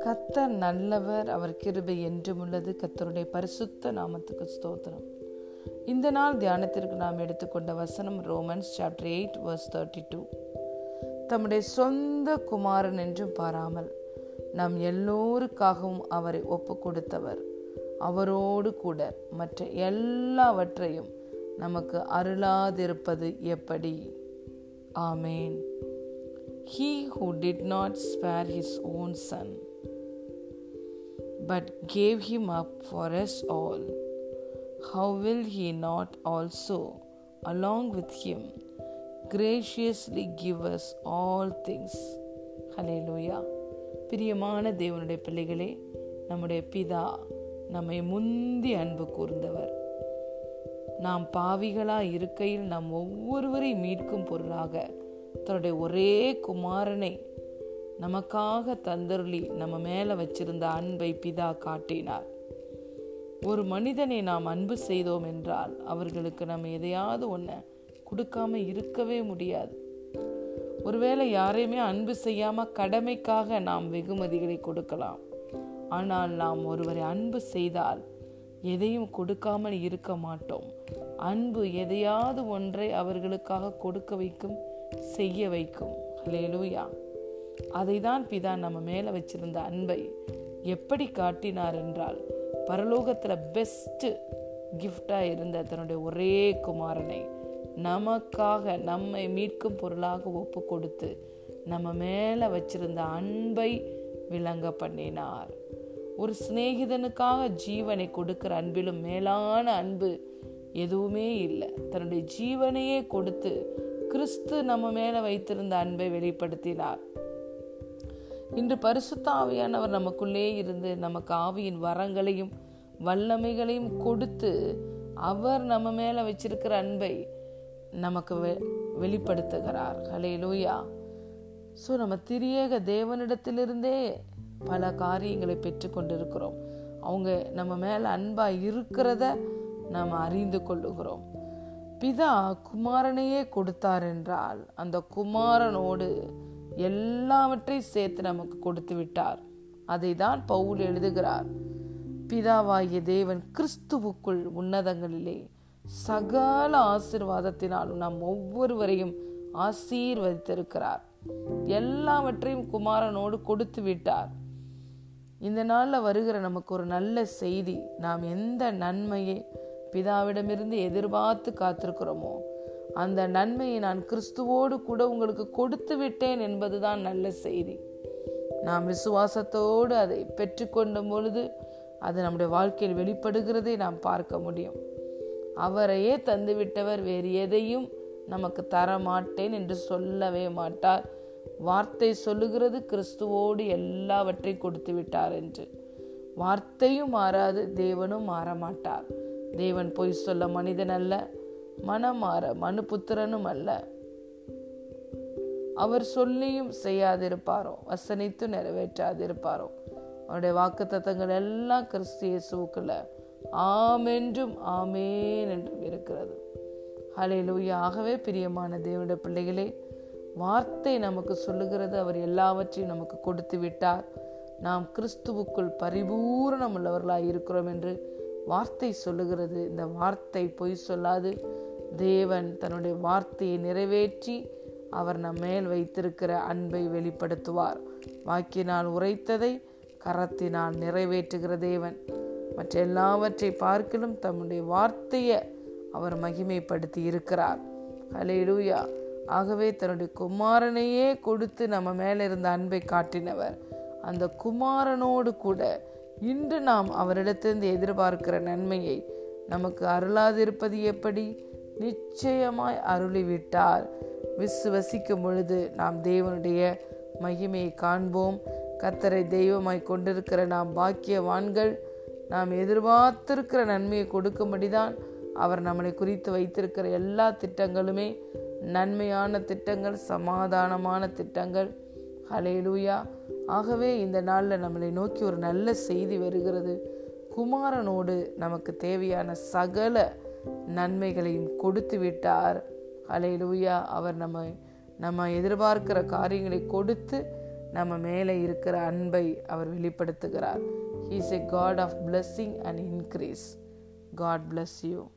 கத்தர் நல்லவர் அவர் கிருபை என்றும் உள்ளது. கத்தருடைய பரிசுத்த நாமத்துக்கு ஸ்தோத்திரம். இந்த நாள் தியானத்திற்கு நாம் எடுத்துக்கொண்ட வசனம் Romans chapter eight verse thirty two தம்முடைய சொந்த குமாரன் என்றும் பாராமல் நாம் எல்லோருக்காகவும் அவரை ஒப்பு கொடுத்தவர் அவரோடு கூட மற்ற எல்லாவற்றையும் நமக்கு அருளாதிருப்பது எப்படி? ஆமேன் He who did not spare his own son, but gave him up for us all, how will he not also, along with him, graciously give us all things? ஹலேலூயா பிரியமான தேவனுடைய பிள்ளைகளே நம்முடைய பிதா நம்மை முந்தி அன்பு கூர்ந்தவர் நாம் பாவிகளாய் இருக்கையில் நாம் ஒவ்வொருவரை மீட்கும் பொருளாக தன்னுடைய ஒரே குமாரனை நமக்காக தந்தருளி நம்ம மேலே வச்சிருந்த அன்பை பிதா காட்டினார். ஒரு மனிதனை நாம் அன்பு செய்தோம் என்றால் அவர்களுக்கு நம்ம எதையாவது ஒன்று கொடுக்காம இருக்கவே முடியாது. ஒருவேளை யாரையுமே அன்பு செய்யாம கடமைக்காக நாம் வெகுமதிகளை கொடுக்கலாம். ஆனால் நாம் ஒருவரை அன்பு செய்தால் எதையும் கொடுக்காமல் இருக்க மாட்டோம். அன்பு எதையாவது ஒன்றை அவர்களுக்காக கொடுக்க வைக்கும் செய்ய வைக்கும். லேலூயா அதை தான் பிதா நம்ம மேலே வச்சிருந்த அன்பை எப்படி காட்டினார் என்றால் பரலோகத்தில் பெஸ்ட்டு கிஃப்டாக இருந்த தன்னுடைய ஒரே குமாரனை நமக்காக நம்மை மீட்கும் பொருளாக ஒப்பு கொடுத்து நம்ம மேலே வச்சிருந்த அன்பை விளங்க பண்ணினார். ஒரு சிநேகிதனுக்காக ஜீவனை கொடுக்கிற அன்பிலும் மேலான அன்பு எதுவுமே இல்லை. தன்னுடைய ஜீவனையே கொடுத்து கிறிஸ்து நம்ம மேல வைத்திருந்த அன்பை வெளிப்படுத்தினார். இன்று பரிசுத்த ஆவியானவர் நமக்குள்ளே இருந்து நமக்கு ஆவியின் வரங்களையும் வல்லமைகளையும் கொடுத்து அவர் நம்ம மேல வச்சிருக்கிற அன்பை நமக்கு வெளிப்படுத்துகிறார். ஹலே லூயா ஸோ நம்ம திரியேக தேவனிடத்திலிருந்தே பல காரியங்களை பெற்று கொண்டிருக்கிறோம். அவங்க நம்ம மேல அன்பா இருக்கிறத நாம் அறிந்து கொள்ளுகிறோம். பிதா குமாரனையே கொடுத்தார் என்றால் அந்த குமாரனோடு எல்லாவற்றையும் சேர்த்து நமக்கு கொடுத்து விட்டார். அதை தான் பவுல் எழுதுகிறார். பிதாவாகிய தேவன் கிறிஸ்துவுக்குள் உன்னதங்களிலே சகல ஆசிர்வாதத்தினாலும் நாம் ஒவ்வொருவரையும் ஆசீர்வதித்திருக்கிறார். எல்லாவற்றையும் குமாரனோடு கொடுத்து விட்டார். இந்த நாளில் வருகிற நமக்கு ஒரு நல்ல செய்தி. நாம் எந்த நன்மையை பிதாவிடமிருந்து எதிர்பார்த்து காத்திருக்கிறோமோ அந்த நன்மையை நான் கிறிஸ்துவோடு கூட உங்களுக்கு கொடுத்து விட்டேன் என்பதுதான் நல்ல செய்தி. நாம் விசுவாசத்தோடு அதை பெற்றுக்கொண்ட பொழுது அது நம்முடைய வாழ்க்கையில் வெளிப்படுகிறதை நாம் பார்க்க முடியும். அவரையே தந்துவிட்டவர் வேறு எதையும் நமக்கு தர மாட்டேன் என்று சொல்லவே மாட்டார். வார்த்தை சொல்லுகிறது கிறிஸ்துவோடு எல்லாவற்றையும் கொடுத்து விட்டார் என்று. வார்த்தையும் மாறாது தேவனும் மாற மாட்டார் தேவன் பொய் சொல்ல மனிதன் அல்ல மனம் மாற மனு புத்திரனும் அல்ல. அவர் சொல்லியும் செய்யாதிருப்பாரோ வசனித்து நிறைவேற்றாதிருப்பாரோ. அவருடைய வாக்கு தத்தங்கள் எல்லாம் கிறிஸ்து இயேசுக்குள்ள ஆமென்றும் ஆமேன் என்றும் இருக்கிறது. ஹலையிலூயா ஆகவே பிரியமான தேவனுடைய பிள்ளைகளே வார்த்தை நமக்கு சொல்லுகிறது அவர் எல்லாவற்றையும் நமக்கு கொடுத்து விட்டார். நாம் கிறிஸ்துவுக்குள் பரிபூரணம் உள்ளவர்களாக இருக்கிறோம் என்று வார்த்தை சொல்லுகிறது. இந்த வார்த்தை பொய் சொல்லாது. தேவன் தன்னுடைய வார்த்தையை நிறைவேற்றி அவர் நம் மேல் வைத்திருக்கிற அன்பை வெளிப்படுத்துவார். வாக்கினால் உரைத்ததை கரத்தினால் நிறைவேற்றுகிற தேவன். மற்ற எல்லாவற்றை பார்க்கலும் தம்முடைய வார்த்தையை அவர் மகிமைப்படுத்தி இருக்கிறார். ஹலேலூயா ஆகவே தன்னுடைய குமாரனையே கொடுத்து நம்ம மேல இருந்த அன்பை காட்டினவர். அந்த குமாரனோடு கூட இன்று நாம் அவரிடத்திலிருந்து எதிர்பார்க்கிற நன்மையை நமக்கு அருளாதிருப்பது எப்படி? நிச்சயமாய் அருளிவிட்டார். விசுவசிக்கும் பொழுது நாம் தேவனுடைய மகிமையை காண்போம். கத்தரை தெய்வமாய் கொண்டிருக்கிற நாம் பாக்கியவான்கள் நாம் எதிர்பார்த்திருக்கிற நன்மையை கொடுக்கும்படிதான் அவர் நம்மளை குறித்து வைத்திருக்கிற எல்லா திட்டங்களுமே நன்மையான திட்டங்கள் சமாதானமான திட்டங்கள். ஹலேலூயா ஆகவே இந்த நாளில் நம்மளை நோக்கி ஒரு நல்ல செய்தி வருகிறது. குமாரனோடு நமக்கு தேவையான சகல நன்மைகளையும் கொடுத்து விட்டார். ஹலேலூயா அவர் நம்ம நம்ம எதிர்பார்க்கிற காரியங்களை கொடுத்து நம்ம மேலே இருக்கிற அன்பை அவர் வெளிப்படுத்துகிறார். He's a God of blessing and increase God bless you